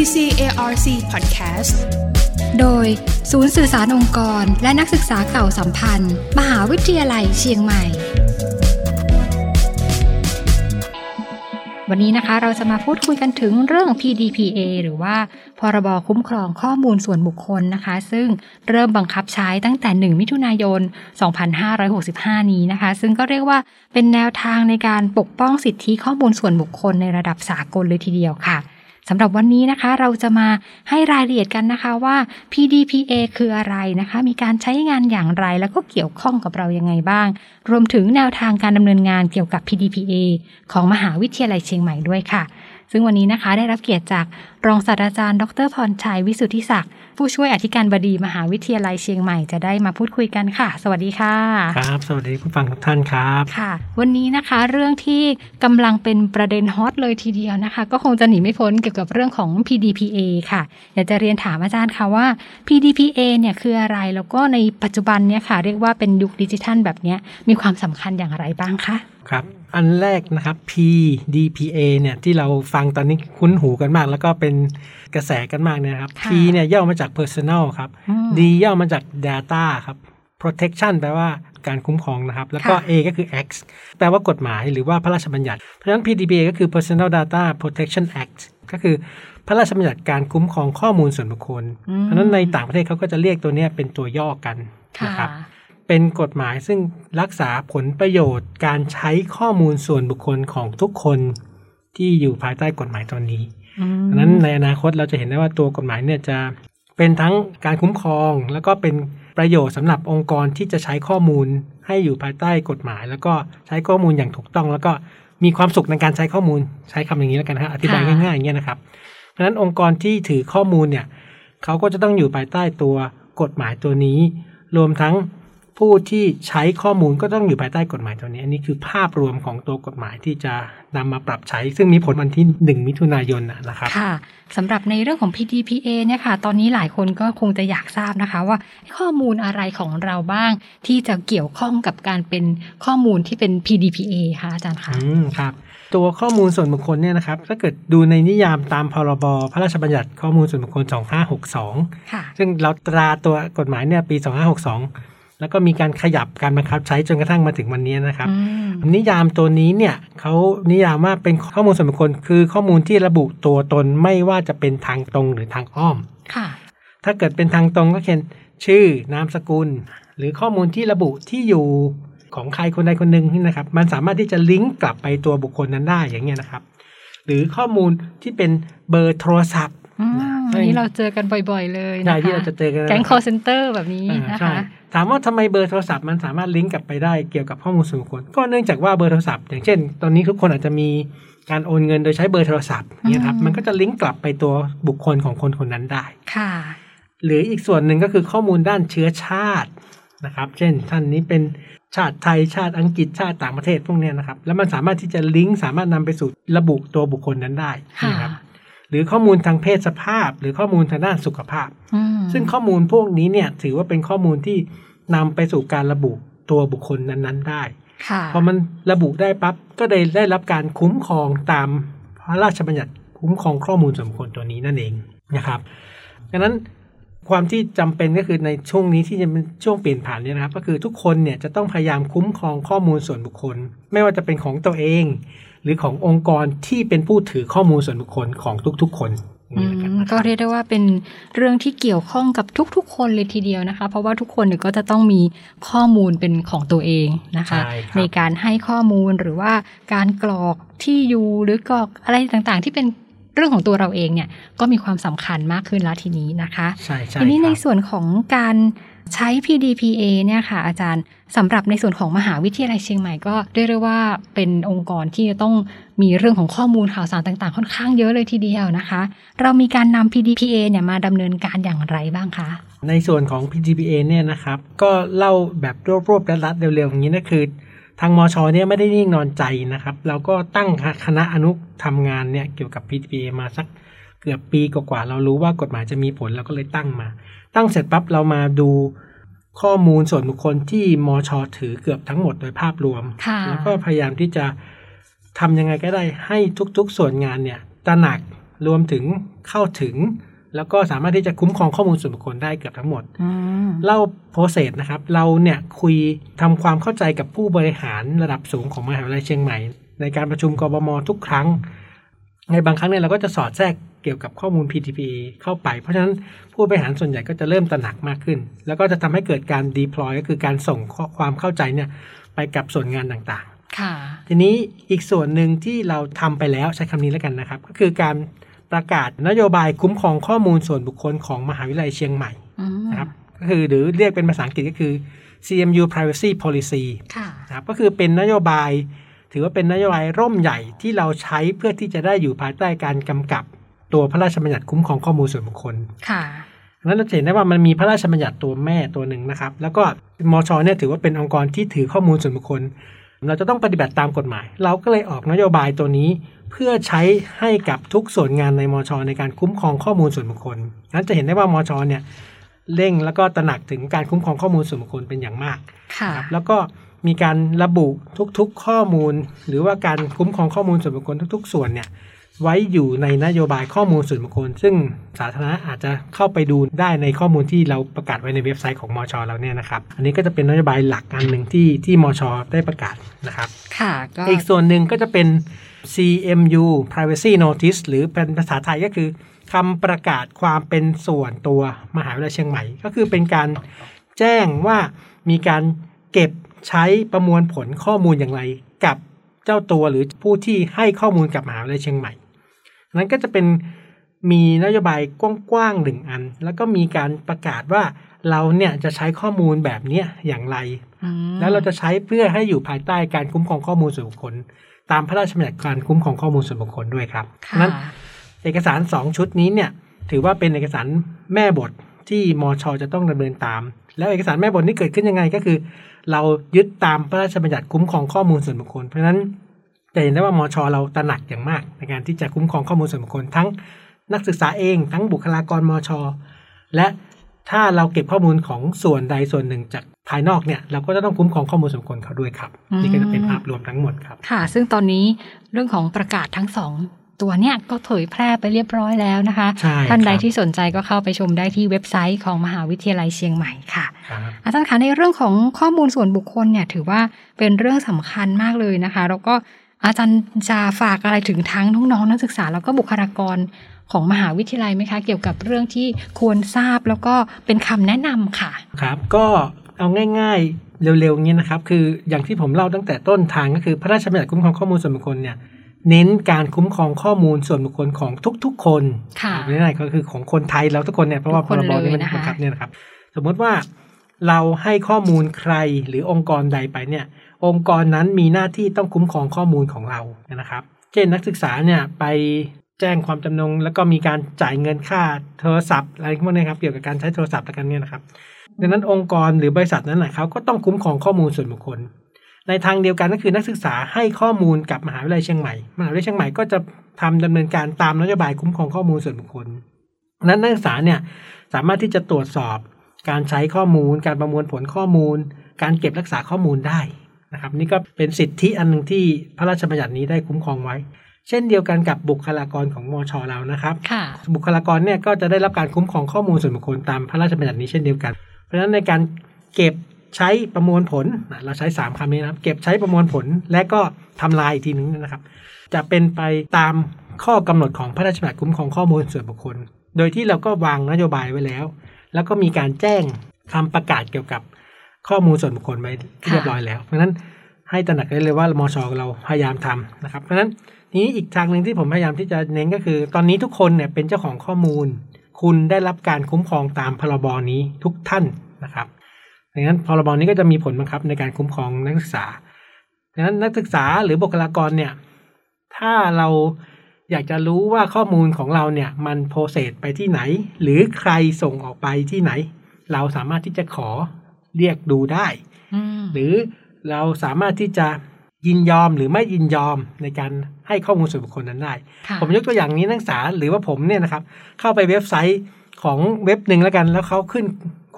CCARC Podcast โดยศูนย์สื่อสารองค์กร และนักศึกษาเก่าสัมพันธ์ มหาวิทยาลัยเชียงใหม่ วันนี้นะคะเราจะมาพูดคุยกันถึงเรื่อง PDPA หรือว่าพรบคุ้มครองข้อมูลส่วนบุคคลนะคะ ซึ่งเริ่มบังคับใช้ตั้งแต่ 1 มิถุนายน 2565 นี้นะคะ ซึ่งก็เรียกว่าเป็นแนวทางในการปกป้องสิทธิข้อมูลส่วนบุคคลในระดับสากลเลยทีเดียวค่ะ สำหรับวันนี้นะคะเราจะมาให้รายละเอียดกันนะคะว่า PDPA คืออะไรนะคะ มีการใช้งานอย่างไรแล้วก็เกี่ยวข้องกับเรายังไงบ้าง รวมถึงแนวทางการดำเนินงานเกี่ยวกับ PDPA ของมหาวิทยาลัยเชียงใหม่ด้วยค่ะ ซึ่งวันนี้นะคะได้รับเกียรติจากรองศาสตราจารย์ ดรพรชัยวิสุทธิศักดิ์ผู้ช่วยอธิการบดีมหาวิทยาลัยเชียงใหม่จะได้มาพูดคุยกันค่ะ สวัสดีค่ะ ครับ สวัสดีผู้ฟังทุกท่านครับค่ะ วันนี้นะคะเรื่องที่กำลังเป็นประเด็นฮอตเลยทีเดียวนะคะ ก็คงจะหนีไม่พ้นเกี่ยวกับเรื่องของ PDPA ค่ะ อยากจะเรียนถามอาจารย์ค่ะว่า PDPA เนี่ยคืออะไรแล้วก็ในปัจจุบันเนี่ยค่ะ เรียกว่าเป็นยุคดิจิทัลแบบเนี้ยมีความสำคัญอย่างไรบ้างคะครับอันแรกนะครับ PDPA เนี่ยที่เราฟังตอนนี้คุ้นหูกันมาก แล้วก็เป็นกระแสกันมากเนี่ยนะครับค่ะ P เนี่ยย่อมาจาก personal ครับอืม D ย่อมาจาก data ครับ protection แปลว่าการคุ้มครองนะครับ แล้วก็ค่ะ A ก็คือ X แปลว่ากฎหมายหรือว่าพระราชบัญญัติ เพราะฉะนั้น PDPA ก็คือ personal data protection act ก็คือพระราชบัญญัติการคุ้มครองข้อมูลส่วนบุคคลอืมเพราะฉะนั้นในต่างประเทศเขาก็จะเรียกตัวเนี้ยเป็นตัวย่อกันค่ะนะครับเป็นกฎหมายซึ่งรักษาผลประโยชน์การใช้ข้อมูลส่วนบุคคลของทุกคนที่อยู่ภายใต้กฎหมายตัวนี้อืม ดังนั้นในอนาคตเราจะเห็นได้ว่าตัวกฎหมายเนี่ยจะเป็นทั้งการคุ้มครอง แล้วก็เป็นประโยชน์สำหรับองค์กรที่จะใช้ข้อมูลให้อยู่ภายใต้กฎหมาย แล้วก็ใช้ข้อมูลอย่างถูกต้อง แล้วก็มีความสุขในการใช้ข้อมูลใช้คำอย่างนี้แล้วกันครับอธิบายง่ายๆอย่างเงี้ยนะครับเพราะฉะนั้นองค์กรที่ถือข้อมูลเนี่ยเขาก็จะต้องอยู่ภายใต้ตัวกฎหมายตัวนี้ รวมทั้ง ผู้ที่ใช้ข้อมูลก็ต้องอยู่ภายใต้กฎหมายตัวนี้ อันนี้คือภาพรวมของตัวกฎหมายที่จะนำมาปรับใช้ ซึ่งมีผลวันที่ 1 มิถุนายนนะนะครับค่ะสำหรับในเรื่องของ PDPA เนี่ยค่ะ ตอนนี้หลายคนก็คงจะอยากทราบนะคะ ว่าข้อมูลอะไรของเราบ้าง ที่จะเกี่ยวข้องกับการเป็นข้อมูลที่เป็น PDPA ค่ะอาจารย์คะอืมครับตัวข้อมูลส่วนบุคคลเนี่ยนะครับถ้าเกิดดูในนิยามตามพรบพระราชบัญญัติข้อมูลส่วนบุคคล 2562ค่ะซึ่งเราตราตัวกฎหมายเนี่ยปี 2562 แล้วก็มีการขยับการบังคับใช้จนกระทั่งมาถึงวันนี้นะครับอืมนิยามตัวนี้เนี่ยเขานิยามว่าเป็นข้อมูลส่วนบุคคลคือข้อมูลที่ระบุตัวตนไม่ว่าจะเป็นทางตรงหรือทางอ้อมค่ะ ถ้าเกิดเป็นทางตรงก็เช่นชื่อนามสกุล หรือข้อมูลที่ระบุที่อยู่ของใครคนใดคนหนึ่งนี่นะครับ มันสามารถที่จะลิงก์กลับไปตัวบุคคลนั้นได้อย่างเงี้ยนะครับ หรือข้อมูลที่เป็นเบอร์โทรศัพท์อืมนะอันนี้เราเจอกันบ่อยๆ เลยใช่นะคะที่เราจะเจอกันแก๊ง call center แบบนี้อ่านะใช่คะ ถามว่าทำไมเบอร์โทรศัพท์มันสามารถลิงก์กลับไปได้เกี่ยวกับข้อมูลส่วนบุคคลก็เนื่องจากว่าเบอร์โทรศัพท์ อย่างเช่น ตอนนี้ทุกคนอาจจะมีการโอนเงินโดยใช้เบอร์โทรศัพท์เนี่ยครับอืมมันก็จะลิงก์กลับไปตัวบุคคลของคนคนนั้นได้ค่ะ หรืออีกส่วนหนึ่งก็คือข้อมูลด้านเชื้อชาตินะครับ เช่น ท่านนี้เป็นชาติไทยชาติอังกฤษชาติต่างประเทศพวกเนี้ยนะครับ แล้วมันสามารถที่จะลิงก์สามารถนำไปสู่ระบุตัวบุคคลนั้นได้ค่ะนะครับ หรือข้อมูลทางเพศสภาพ หรือข้อมูลทางด้านสุขภาพอืมซึ่งข้อมูลพวกนี้เนี่ยถือว่าเป็นข้อมูลที่นำไปสู่การระบุตัวบุคคลนั้น ๆ ได้ค่ะพอมันระบุได้ปั๊บก็ได้ได้รับการคุ้มครองตามพระราชบัญญัติคุ้มครองข้อมูลส่วนบุคคลตัวนี้นั่นเองนะครับดังนั้นความที่จำเป็นก็คือในช่วงนี้ที่จะเป็นช่วงเปลี่ยนผ่านเนี่ยนะครับ ก็คือทุกคนเนี่ยจะต้องพยายามคุ้มครองข้อมูลส่วนบุคคล ไม่ว่าจะเป็นของตัวเอง หรือขององค์กรที่เป็นผู้ถือข้อมูลส่วนบุคคลของทุกๆ คนอย่างอืนี้แล้วกันมนะคก็รับเรียกได้ว่าเป็นเรื่องที่เกี่ยวข้องกับทุกๆ คนเลยทีเดียวนะคะ เพราะว่าทุกคนเนี่ยก็จะต้องมีข้อมูลเป็นของตัวเองนะคะใช่ครับในการให้ข้อมูลหรือว่าการกรอกที่อยู่หรือกรอกอะไรต่างๆ ที่เป็นเรื่องของตัวเราเองเนี่ยก็มีความสำคัญมากขึ้นแล้วทีนี้นะคะใช่ใช่ทีนี้ครับในส่วนของการ ใช้ PDPA เนี่ยค่ะอาจารย์สำหรับในส่วนของมหาวิทยาลัยเชียงใหม่ก็เรียกได้ว่าเป็นองค์กรที่จะต้องมีเรื่องของข้อมูลข่าวสารต่างๆ ค่อนข้างเยอะเลยทีเดียวนะคะ เรามีการนำ PDPA เนี่ยมาดำเนินการอย่างไรบ้างคะ ในส่วนของ PGPA เนี่ยนะครับ ก็เล่าแบบรวบๆรัดๆเร็วๆอย่างนี้นะคือทางมอชอเนี่ยไม่ได้นิ่งนอนใจนะครับ เราก็ตั้งคณะอนุทำงานเนี่ยเกี่ยวกับ PGPA มาสัก เกือบปีกว่าๆเรารู้ว่ากฎหมายจะมีผลเราก็เลยตั้งมา ตั้งเสร็จปั๊บเรามาดูข้อมูลส่วนบุคคลที่มอชอถือเกือบทั้งหมดโดยภาพรวมค่ะแล้วก็พยายามที่จะทำยังไงก็ได้ให้ทุกๆส่วนงานเนี่ยตระหนักรวมถึงเข้าถึง แล้วก็สามารถที่จะคุ้มครองข้อมูลส่วนบุคคลได้เกือบทั้งหมดอืมเล่าโปรเซสนะครับ เราเนี่ยคุยทำความเข้าใจกับผู้บริหารระดับสูงของมหาวิทยาลัยเชียงใหม่ ในการประชุมกบมทุกครั้ง ในบางครั้งเนี่ยเราก็จะสอดแทรกเกี่ยวกับข้อมูล PTPA เข้าไป เพราะฉะนั้นผู้บริหารส่วนใหญ่ก็จะเริ่มตระหนักมากขึ้น แล้วก็จะทำให้เกิดการ deploy ก็คือการส่งข้อความเข้าใจเนี่ยไปกับส่วนงานต่างๆค่ะทีนี้อีกส่วนหนึ่งที่เราทำไปแล้วใช้คำนี้แล้วกันนะครับ ก็คือการประกาศนโยบายคุ้มครองข้อมูลส่วนบุคคลของมหาวิทยาลัยเชียงใหม่อืมนะครับก็คือหรือเรียกเป็นภาษาอังกฤษก็คือ CMU Privacy Policy ค่ะนะครับก็คือเป็นนโยบาย ถือว่าเป็นนโยบายร่มใหญ่ที่เราใช้เพื่อที่จะได้อยู่ภายใต้การกำกับตัวพระราชบัญญัติคุ้มครองข้อมูลส่วนบุคคล ค่ะนั้นเราจะเห็นได้ว่ามันมีพระราชบัญญัติตัวแม่ตัวหนึ่งนะครับ แล้วก็มชเนี่ยถือว่าเป็นองค์กรที่ถือข้อมูลส่วนบุคคล เราจะต้องปฏิบัติตามกฎหมาย เราก็เลยออกนโยบายตัวนี้ เพื่อใช้ให้กับทุกส่วนงานในมช ในการคุ้มครองข้อมูลส่วนบุคคลนั้นจะเห็นได้ว่ามชเนี่ยเร่งแล้วก็ตระหนักถึงการคุ้มครองข้อมูลส่วนบุคคลเป็นอย่างมาก ค่ะครับแล้วก็ มีการระบุทุกๆข้อมูล หรือว่าการคุ้มครองข้อมูลส่วนบุคคลทุก ๆ ส่วนเนี่ยไว้อยู่ในนโยบายข้อมูลส่วนบุคคล ซึ่งสาธารณะอาจจะเข้าไปดูได้ในข้อมูลที่เราประกาศไว้ในเว็บไซต์ของมชเราเนี่ยนะครับ อันนี้ก็จะเป็นนโยบายหลักอันหนึ่งที่ที่มชได้ประกาศนะครับ ค่ะก็อีกส่วนหนึ่งก็จะเป็น CMU Privacy Notice หรือเป็นภาษาไทยก็คือคำประกาศความเป็นส่วนตัวมหาวิทยาลัยเชียงใหม่ ก็คือเป็นการแจ้งว่ามีการเก็บ ใช้ประมวลผลข้อมูลอย่างไรกับเจ้าตัวหรือผู้ที่ให้ข้อมูลกับมหาวิทยาลัยเชียงใหม่ นั้นก็จะเป็นมีนโยบายกว้างๆหนึ่งอัน แล้วก็มีการประกาศว่าเราเนี่ยจะใช้ข้อมูลแบบเนี้ยอย่างไรอืมแล้วเราจะใช้เพื่อให้อยู่ภายใต้การคุ้มครองข้อมูลส่วนบุคคล ตามพระราชบัญญัติการคุ้มครองข้อมูลส่วนบุคคลด้วยครับค่ะนั้นเอกสารสองชุดนี้เนี่ยถือว่าเป็นเอกสารแม่บทที่มชจะต้องดำเนินตามแล้วเอกสารแม่บทนี้เกิดขึ้นยังไงก็คือ เรายึดตามพระราชบัญญัติคุ้มครองข้อมูลส่วนบุคคล เพราะฉะนั้นจะเห็นได้ว่ามชเราตระหนักอย่างมาก ในการที่จะคุ้มครองข้อมูลส่วนบุคคล ทั้งนักศึกษาเอง ทั้งบุคลากรมช และถ้าเราเก็บข้อมูลของส่วนใดส่วนหนึ่งจากภายนอกเนี่ยเราก็จะต้องคุ้มครองข้อมูลส่วนบุคคลเขาด้วยครับ นี่ก็จะเป็นภาพรวมทั้งหมดครับ ค่ะ ซึ่งตอนนี้เรื่องของประกาศทั้งสอง ตัวเนี่ยก็เผยแพร่ไปเรียบร้อยแล้วนะคะใช่ท่านใดครับที่สนใจก็เข้าไปชมได้ที่เว็บไซต์ของมหาวิทยาลัยเชียงใหม่ค่ะครับอาจารย์คะในเรื่องของข้อมูลส่วนบุคคลเนี่ยถือว่าเป็นเรื่องสำคัญมากเลยนะคะ แล้วก็อาจารย์จะฝากอะไรถึงทั้งน้องๆนักศึกษา แล้วก็บุคลากรของมหาวิทยาลัยไหมคะ เกี่ยวกับเรื่องที่ควรทราบแล้วก็เป็นคำแนะนำค่ะ ครับ ก็เอาง่าย ๆเร็วๆนี้นะครับ คืออย่างที่ผมเล่าตั้งแต่ต้นทางก็คือพระราชบัญญัติคุ้มครองข้อมูลส่วนบุคคลเนี่ย เน้นการคุ้มครองข้อมูลส่วนบุคคลของทุก ๆ คนค่ะเอาง่ายๆก็คือของคนไทยเราทุกคนเนี่ยเพราะว่าทุกพคนรบนี้มันเลยนะคะบังคับเนี่ยนะครับ สมมติว่าเราให้ข้อมูลใครหรือองค์กรใดไปเนี่ย องค์กรนั้นมีหน้าที่ต้องคุ้มครองข้อมูลของเรานะครับ เช่นนักศึกษาเนี่ยไปแจ้งความจำนง แล้วก็มีการจ่ายเงินค่าโทรศัพท์อะไรพวกนี้ครับเกี่ยวกับการใช้โทรศัพท์แล้วกันเนี่ยนะครับดังนั้นองค์กรหรือบริษัทนั้นนะเขาก็ต้องคุ้มครองข้อมูลส่วนบุคคล ในทางเดียวกันก็คือนักศึกษาให้ข้อมูลกับมหาวิทยาลัยเชียงใหม่มหาวิทยาลัยเชียงใหม่ก็จะทำดำเนินการตามนโยบายคุ้มครองข้อมูลส่วนบุคคลนั้นนักศึกษาเนี่ยสามารถที่จะตรวจสอบ การใช้ข้อมูล การประมวลผลข้อมูล การเก็บรักษาข้อมูลได้นะครับนี่ก็เป็นสิทธิอันหนึ่งที่พระราชบัญญัตินี้ได้คุ้มครองไว้ เช่นเดียวกันกับบุคลากรของมชเรานะครับค่ะบุคลากรเนี่ยก็จะได้รับการคุ้มครองข้อมูลส่วนบุคคลตามพระราชบัญญัตินี้เช่นเดียวกัน เพราะฉะนั้นในการเก็บ ใช้ประมวลผล เราใช้ 3คำนี้นะครับ เก็บใช้ประมวลผลและก็ทำลายอีกทีหนึงนะครับ จะเป็นไปตามข้อกำหนดของพระราชบัญญัติคุ้มครองข้อมูลส่วนบุคคล โดยที่เราก็วางนโยบายไว้แล้ว แล้วก็มีการแจ้งคำประกาศเกี่ยวกับข้อมูลส่วนบุคคลไว้เรียบร้อยแล้ว เพราะฉะนั้นให้ตระหนักได้เลยว่ามชเราพยายามทำนะครับ เพราะฉะนั้นนี้อีกทางหนึ่งที่ผมพยายามที่จะเน้นก็คือ ตอนนี้ทุกคนเนี่ยเป็นเจ้าของข้อมูล คุณได้รับการคุ้มครองตามพรบนี้ทุกท่านนะครับ ดังนั้นพรบนี้ก็จะมีผลบังคับในการคุ้มครองนักศึกษาดังนั้นนักศึกษาหรือบุคลากรเนี่ย ถ้าเราอยากจะรู้ว่าข้อมูลของเราเนี่ย มันโปรเซสไปที่ไหน หรือใครส่งออกไปที่ไหน เราสามารถที่จะขอเรียกดูได้อืมหรือเราสามารถที่จะยินยอมหรือไม่ยินยอมในการให้ข้อมูลส่วนบุคคลนั้นได้ค่ะผมยกตัวอย่างนี้นักศึกษาหรือว่าผมเนี่ยนะครับ เข้าไปเว็บไซต์ของเว็บหนึ่งแล้วกัน แล้วเขาขึ้น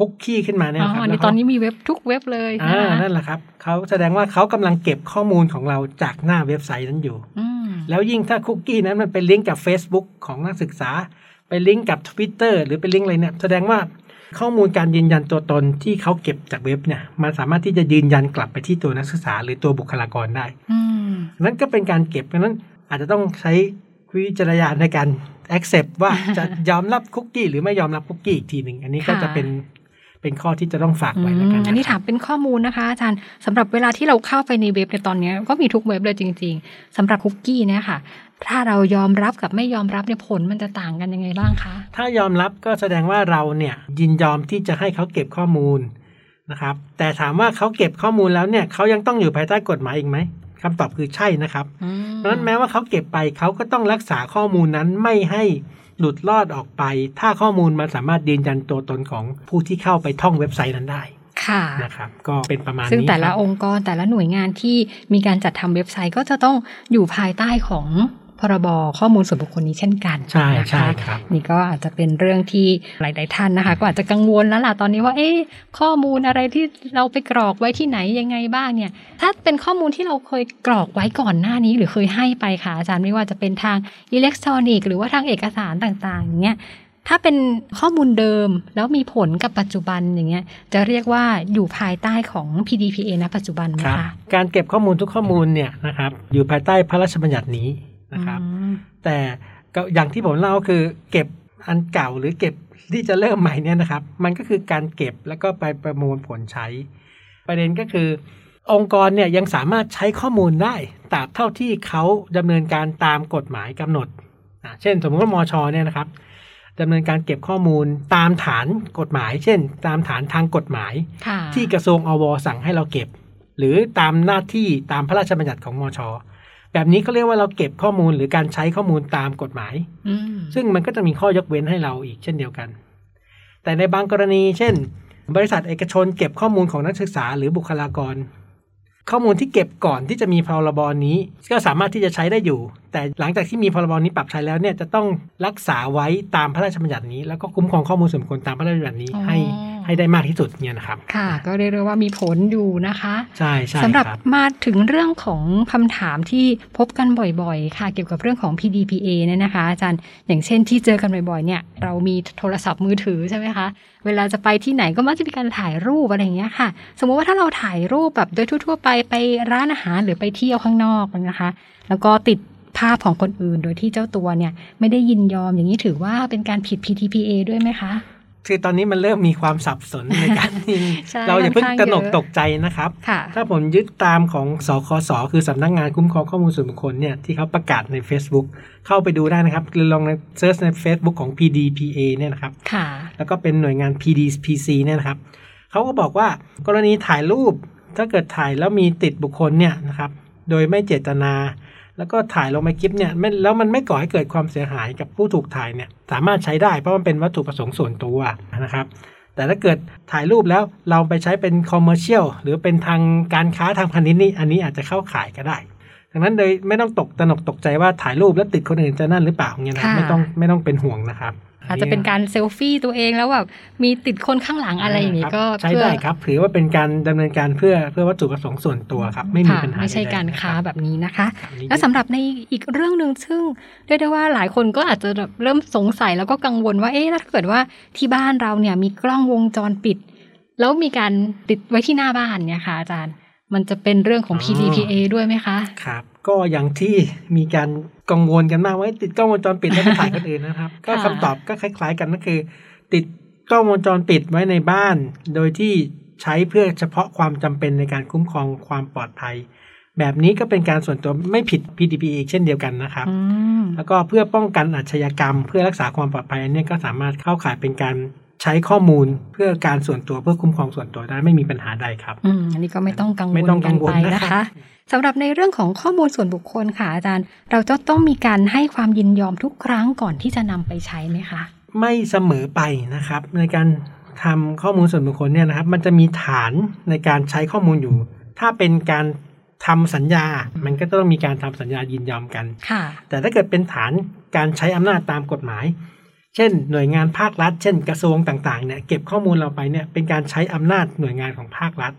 คุกกี้ขึ้นมาเนี่ยอ๋นะครัอบอันแล้นี้วเขาตอนนี้มีเว็บทุกเว็บเลยอ่านะคะนั่นแหละครับเขาแสดงว่าเขากำลังเก็บข้อมูลของเราจากหน้าเว็บไซต์นั้นอยู่อืมแล้วยิ่งถ้าคุกกี้นั้นมันเป็นลิงก์กับ Facebook ของนักศึกษาไปลิงก์กับ Twitter หรือเป็นลิงก์อะไรเนี่ยแสดงว่าข้อมูลการยืนยันตัวตนที่เขาเก็บจากเว็บเนี่ยมันสามารถที่จะยืนยันกลับไปที่ตัวนักศึกษาหรือตัวบุคลากรได้อืมนั่นก็เป็นการเก็บเพราะฉะนั้นอาจจะต้องใช้วิจารณญาณในการ accept ว่าจะยอมรับคุกกี้หรือไม่ยอมรับคุกกี้อีกทีหนึ่งอันนี้ก็ค่ะจะเป็น เป็นข้อที่จะต้องฝากไว้แล้วกันอืมนะอันนี้ครัถาบมเป็นข้อมูลนะคะอาจารย์สำหรับเวลาที่เราเข้าไปในเว็บในตอนเนี้ยก็มีทุกเว็บเลยจริง ๆสำหรับคุกกี้เนี่ยค่ะ ถ้าเรายอมรับกับไม่ยอมรับเนี่ยผลมันจะต่างกันยังไงบ้างคะ ถ้ายอมรับก็แสดงว่าเราเนี่ยยินยอมที่จะให้เขาเก็บข้อมูลนะครับ แต่ถามว่าเขาเก็บข้อมูลแล้วเนี่ยเขายังต้องอยู่ภายใต้กฎหมายอีกไหมคำตอบคือใช่นะครับอืมเพราะฉะนั้นแม้ว่าเขาเก็บไปเขาก็ต้องรักษาข้อมูลนั้นไม่ให้ หลุดรอดออกไป ถ้าข้อมูลมันสามารถยืนยันตัวตนของผู้ที่เข้าไปท่องเว็บไซต์นั้นได้ค่ะนะครับก็เป็นประมาณนี้ซึ่งแต่ละครับองค์กรแต่ละหน่วยงานที่มีการจัดทำเว็บไซต์ก็จะต้องอยู่ภายใต้ของ พรบข้อมูลส่วนบุคคลนี้เช่นกันใช่นะคะใช่ครับนี่ก็อาจจะเป็นเรื่องที่หลาย ๆ ท่านนะคะ ก็อาจจะกังวลแล้วล่ะตอนนี้ว่าเอ๊ะข้อมูลอะไรที่เราไปกรอกไว้ที่ไหนยังไงบ้างเนี่ย ถ้าเป็นข้อมูลที่เราเคยกรอกไว้ก่อนหน้านี้ หรือเคยให้ไปค่ะอาจารย์ไม่ว่าจะเป็นทางอิเล็กทรอนิกส์หรือว่าทางเอกสารต่าง ๆ อย่างเงี้ยถ้าเป็นข้อมูลเดิมแล้วมีผลกับปัจจุบันอย่างเงี้ยจะเรียกว่าอยู่ภายใต้ของ PDPA ณปัจจุบันไหมครับคะการเก็บข้อมูลทุกข้อมูลเนี่ยนะครับอยู่ภายใต้พระราชบัญญัตินี้ นะครับอืมแต่ก็อย่างที่ผมเล่าคือ เก็บอันเก่าหรือเก็บที่จะเริ่มใหม่เนี่ยนะครับ มันก็คือการเก็บแล้วก็ไปประมวลผลใช้ ประเด็นก็คือ องค์กรเนี่ยยังสามารถใช้ข้อมูลได้ตราบเท่าที่เขาดำเนินการตามกฎหมายกำหนดอะเช่น สมมติว่ามชเนี่ยนะครับดำเนินการเก็บข้อมูลตามฐานกฎหมาย เช่น ตามฐานทางกฎหมายค่ะที่กระทรวงอวสั่งให้เราเก็บ หรือตามหน้าที่ตามพระราชบัญญัติของมช แบบนี้เขาเรียกว่าเราเก็บข้อมูลหรือการใช้ข้อมูลตามกฎหมายอืมซึ่งมันก็จะมีข้อยกเว้นให้เราอีกเช่นเดียวกัน แต่ในบางกรณี เช่น บริษัทเอกชน เก็บข้อมูลของนักศึกษาหรือบุคลากร ข้อมูลที่เก็บก่อนที่จะมีพรบนี้ ก็สามารถที่จะใช้ได้อยู่ แต่หลังจากที่มีพรบนี้ปรับใช้แล้วเนี่ยจะต้องรักษาไว้ตามพระราชบัญญัตินี้ แล้วก็คุ้มครองข้อมูลส่วนบุคคลตามพระราชบัญญัตินี้ให้ ให้ได้มากที่สุดเนี่ยนะครับ ค่ะ ก็เรียกได้ว่ามีผลอยู่นะคะ ใช่ใช่สำหรับครับมาถึงเรื่องของคำถามที่พบกันบ่อยๆ ค่ะ เกี่ยวกับเรื่องของ PDPA เนี่ยนะคะ อาจารย์อย่างเช่นที่เจอกันบ่อยๆ เนี่ย เรามีโทรศัพท์มือถือใช่ไหมคะ เวลาจะไปที่ไหนก็มักจะมีการถ่ายรูปอะไรอย่างเงี้ยค่ะ สมมุติว่าถ้าเราถ่ายรูปแบบโดยทั่วๆ ไปไปร้านอาหารหรือไปเที่ยวข้างนอกนะคะ แล้วก็ติดภาพของคนอื่นโดยที่เจ้าตัวเนี่ย ไม่ได้ยินยอมอย่างนี้ถือว่าเป็นการผิด PDPA ด้วยไหมคะ คือตอนนี้มันเริ่มมีความสับสนในการที่ใช่เราอย่าเพิ่งค่อนตข้างระหนกเยอะตกใจนะครับค่ะถ้าผมยึดตามของสคสคือสำนักงานคุ้มครองข้อมูลส่วนบุคคลเนี่ยที่เขาประกาศใน Facebook เข้าไปดูได้นะครับหรือลองในเซิร์ชใน Facebook ของ PDPA เนี่ยนะครับค่ะแล้วก็เป็นหน่วยงาน PDPC เนี่ยนะครับเขาก็บอกว่ากรณีถ่ายรูปถ้าเกิดถ่ายแล้วมีติดบุคคลเนี่ยนะครับโดยไม่เจตนา แล้วก็ถ่ายลงมาคลิปเนี่ยแล้วมันไม่ก่อให้เกิดความเสียหายกับผู้ถูกถ่ายเนี่ยสามารถใช้ได้เพราะมันเป็นวัตถุประสงค์ส่วนตัวนะครับ แต่ถ้าเกิดถ่ายรูปแล้วเราไปใช้เป็นคอมเมอร์เชียลหรือเป็นทางการค้าทางพาณิชย์นี่อันนี้อาจจะเข้าขายก็ได้ ดังนั้นโดยไม่ต้องตกตระหนกตกใจว่าถ่ายรูปแล้วติดคนอื่นจะนั่นหรือเปล่าเงี้ยนะค่ะไม่ต้องไม่ต้องเป็นห่วงนะครับอาจจะเป็นการเซลฟี่ตัวเองแล้วแบบมีติดคนข้างหลังอะไรอย่างนี้นี้ก็ใช้เพื่อได้ครับ ถือว่าเป็นการดำเนินการเพื่อเพื่อวัตถุประสงค์ส่วนตัวครับ ไม่มีค่ะปัญหาไม่ใช่ใดๆการค้าะแบบนี้นะคะครับอันนี้แล้วสำหรับในอีกเรื่องหนึ่งซึ่งเรียกได้ว่าหลายคนก็อาจจะแบบเริ่มสงสัยแล้วก็กังวลว่าเอ๊ะแล้วถ้าเกิดว่าที่บ้านเราเนี่ยมีกล้องวงจรปิด แล้วมีการติดไว้ที่หน้าบ้านเนี่ยค่ะอาจารย์ มันจะเป็นเรื่องของ PDPA ด้วยไหมคะ ครับ ก็อย่างที่มีการกังวลกันมากว่าติดกล้องวงจรปิดแล้วไปถ่ายคนอื่นนะครับ ก็คำตอบก็คล้าย ๆ กันก็คือ ติดกล้องวงจรปิดไว้ในบ้าน โดยที่ใช้เพื่อเฉพาะความจำเป็นในการคุ้มครองความปลอดภัย แบบนี้ก็เป็นการส่วนตัวไม่ผิด PDPA เช่นเดียวกันนะครับอืมแล้วก็เพื่อป้องกันอาชญากรรม เพื่อรักษาความปลอดภัยอันเนี้ยก็สามารถเข้าข่ายเป็นการ ใช้ข้อมูลเพื่อการส่วนตัวเพื่อคุ้มครองส่วนตัวได้ไม่มีปัญหาใดครับอืมอันนี้ก็ไม่ต้องกังวไม่ลต้องกักันงวไปลนะนะครัคะบสำหรับในเรื่องของข้อมูลส่วนบุคคลค่ะอาจารย์ เราจะต้องมีการให้ความยินยอมทุกครั้งก่อนที่จะนำไปใช้ไหมคะ ไม่เสมอไปนะครับ ในการทำข้อมูลส่วนบุคคลเนี่ยนะครับ มันจะมีฐานในการใช้ข้อมูลอยู่ ถ้าเป็นการทำสัญญา มันก็ต้องมีการทำสัญญายินยอมกันค่ะแต่ถ้าเกิดเป็นฐานการใช้อำนาจตามกฎหมาย เช่น หน่วยงานภาครัฐ เช่นกระทรวงต่างๆเนี่ยเก็บข้อมูลเราไปเนี่ยเป็นการใช้อำนาจหน่วยงานของภาครัฐ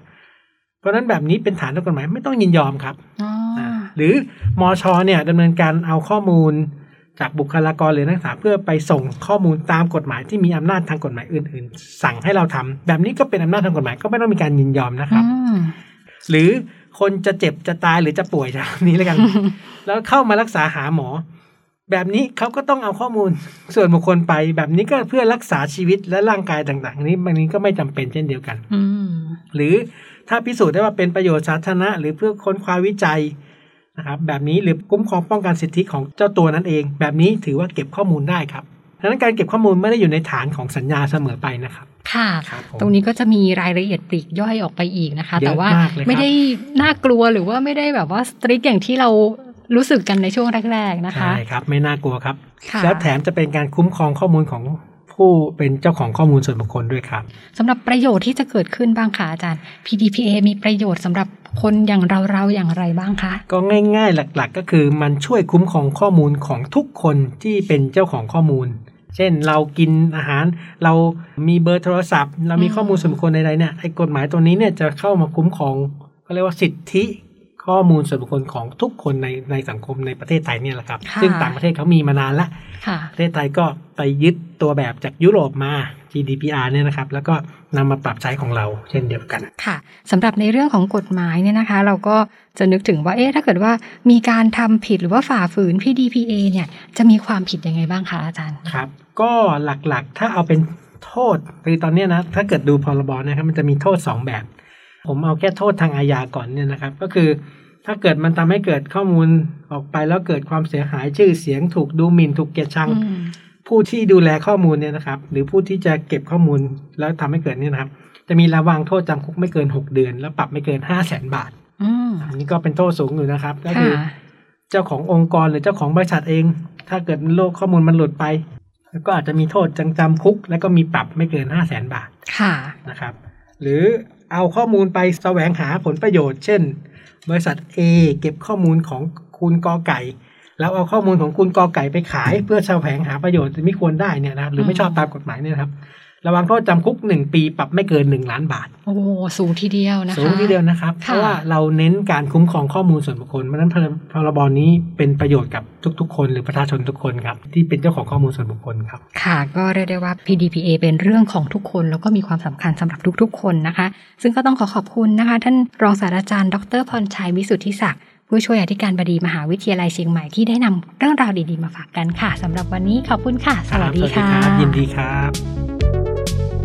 เพราะฉะนั้นแบบนี้เป็นฐานทางกฎหมายไม่ต้องยินยอมครับอ๋ออ่าหรือมอชอเนี่ยดำเนินการเอาข้อมูลจากบุคลากรหรือนักศึกษาเพื่อไปส่งข้อมูลตามกฎหมายที่มีอำนาจทางกฎหมายอื่น ๆ สั่งให้เราทำแบบนี้ก็เป็นอำนาจทางกฎหมายก็ไม่ต้องมีการยินยอมนะครับอืมหรือคนจะเจ็บจะตายหรือจะป่วยจากนี้แล้วกัน แล้วเข้ามารักษาหาหมอ แบบนี้เขาก็ต้องเอาข้อมูลส่วนบุคคลไป แบบนี้ก็เพื่อรักษาชีวิตและร่างกายต่างๆ นี้มันนี้ก็ไม่จำเป็นเช่นเดียวกันอืมหรือถ้าพิสูจน์ได้ว่าเป็นประโยชน์สาธารณะ หรือเพื่อค้นคว้าวิจัยนะครับ แบบนี้หรือคุ้มครองป้องกันสิทธิของเจ้าตัวนั้นเอง แบบนี้ถือว่าเก็บข้อมูลได้ครับดังนั้นการเก็บข้อมูลไม่ได้อยู่ในฐานของสัญญาเสมอไปนะครับ ค่ะครับผมตรงนี้ก็จะมีรายละเอียดปลีกย่อยออกไปอีกนะคะเยอะแต่ว่ามากเลยครับไม่ได้น่ากลัวหรือว่าไม่ได้แบบว่าสตริกอย่างที่เรา รู้สึกกันในช่วงแรก ๆ นะคะ ใช่ครับ ไม่น่ากลัวครับค่ะแล้วแถมจะเป็นการคุ้มครองข้อมูลของผู้เป็นเจ้าของข้อมูลส่วนบุคคลด้วยครับสำหรับประโยชน์ที่จะเกิดขึ้นบ้างคะอาจารย์ PDPA มีประโยชน์สำหรับคนอย่างเราๆอย่างไรบ้างคะ ก็ง่าย ๆ หลักๆ ก็คือมันช่วยคุ้มครองข้อมูลของทุกคนที่เป็นเจ้าของข้อมูล เช่นเรากินอาหาร เรามีเบอร์โทรศัพท์ เรามีข้อมูลส่วนบุคคลใดๆเนี่ยไอ้กฎหมายตัวนี้เนี่ยจะเข้ามาคุ้มครองก็เรียกว่าสิทธิ ข้อมูลส่วนบุคคลของทุกคนในในสังคมในประเทศไทยเนี่ยแหละครับค่ะซึ่งต่างประเทศเขามีมานานละค่ะประเทศไทยก็ไปยึดตัวแบบจากยุโรปมา GDPR เนี่ยนะครับ แล้วก็นำมาปรับใช้ของเราเช่นเดียวกัน ค่ะสำหรับในเรื่องของกฎหมายเนี่ยนะคะ เราก็จะนึกถึงว่าเอ๊ะถ้าเกิดว่ามีการทำผิดหรือว่าฝ่าฝืน PDPA เนี่ยจะมีความผิดยังไงบ้างคะอาจารย์ครับ ก็หลักๆถ้าเอาเป็นโทษคือตอนเนี้ยนะถ้าเกิดดูพรบนะครับมันจะมีโทษ 2 แบบ ผมเอาแค่โทษทางอาญาก่อนเนี่ยนะครับ ก็คือถ้าเกิดมันทำให้เกิดข้อมูลออกไปแล้วเกิดความเสียหายชื่อเสียงถูกดูหมิ่นถูกเกลียดชังอืมผู้ที่ดูแลข้อมูลเนี่ยนะครับ หรือผู้ที่จะเก็บข้อมูลแล้วทำให้เกิดเนี่ยนะครับ จะมีระวางโทษจำคุกไม่เกิน6เดือน แล้วปรับไม่เกิน5 0 0แสนบาทอืมอันนี้ก็เป็นโทษสูงอยู่นะครับ ก็คือค่ะเจ้าขององค์กรหรือเจ้าของบริษัทเอง ถ้าเกิดโลกข้อมูลมันหลุดไป ก็อาจจะมีโทษจังจำคุก แล้วก็มีปรับไม่เกิน5 0 0แสนบาทค่ะนะครับ หรือ เอาข้อมูลไปแสวงหาผลประโยชน์ เช่น บริษัท A เก็บข้อมูลของคุณกอไก่ แล้วเอาข้อมูลของคุณกอไก่ไปขาย เพื่อแสวงหาประโยชน์ไม่ควรได้เนี่ยนะครับหรือไม่ชอบตามกฎหมายเนี่ยครับ ระวังโทษจำคุกหนึ่งปีปรับไม่เกินหนึ่งล้านบาท โอ้สูงทีเดียวนะคะสูงทีเดียวนะครับเพค่ะราะว่าเราเน้นการคุ้มครองข้อมูลส่วนบุคคลเพราะฉะนั้นพรพรบนี้เป็นประโยชน์กับทุกๆ คนหรือประชาชนทุกคนครับที่เป็นเจ้าของข้อมูลส่วนบุคคลครับ ค่ะ ก็เรียกได้ว่า PDPA เป็นเรื่องของทุกคน แล้วก็มีความสำคัญสำหรับทุกๆ คนนะคะ ซึ่งก็ต้องขอขอบคุณนะคะ ท่านรองศาสตราจารย์ ดรพรชัยวิสุทธิศักดิ์ผู้ช่วยอธิการบดีมหาวิทยาลัยเชียงใหม่ที่ได้นำเรื่องราวดีๆมาฝากกันค่ะสำหรับวันนี้ขอบคุณค่ะ สวัสดีรับค่ะรับยินดีครับ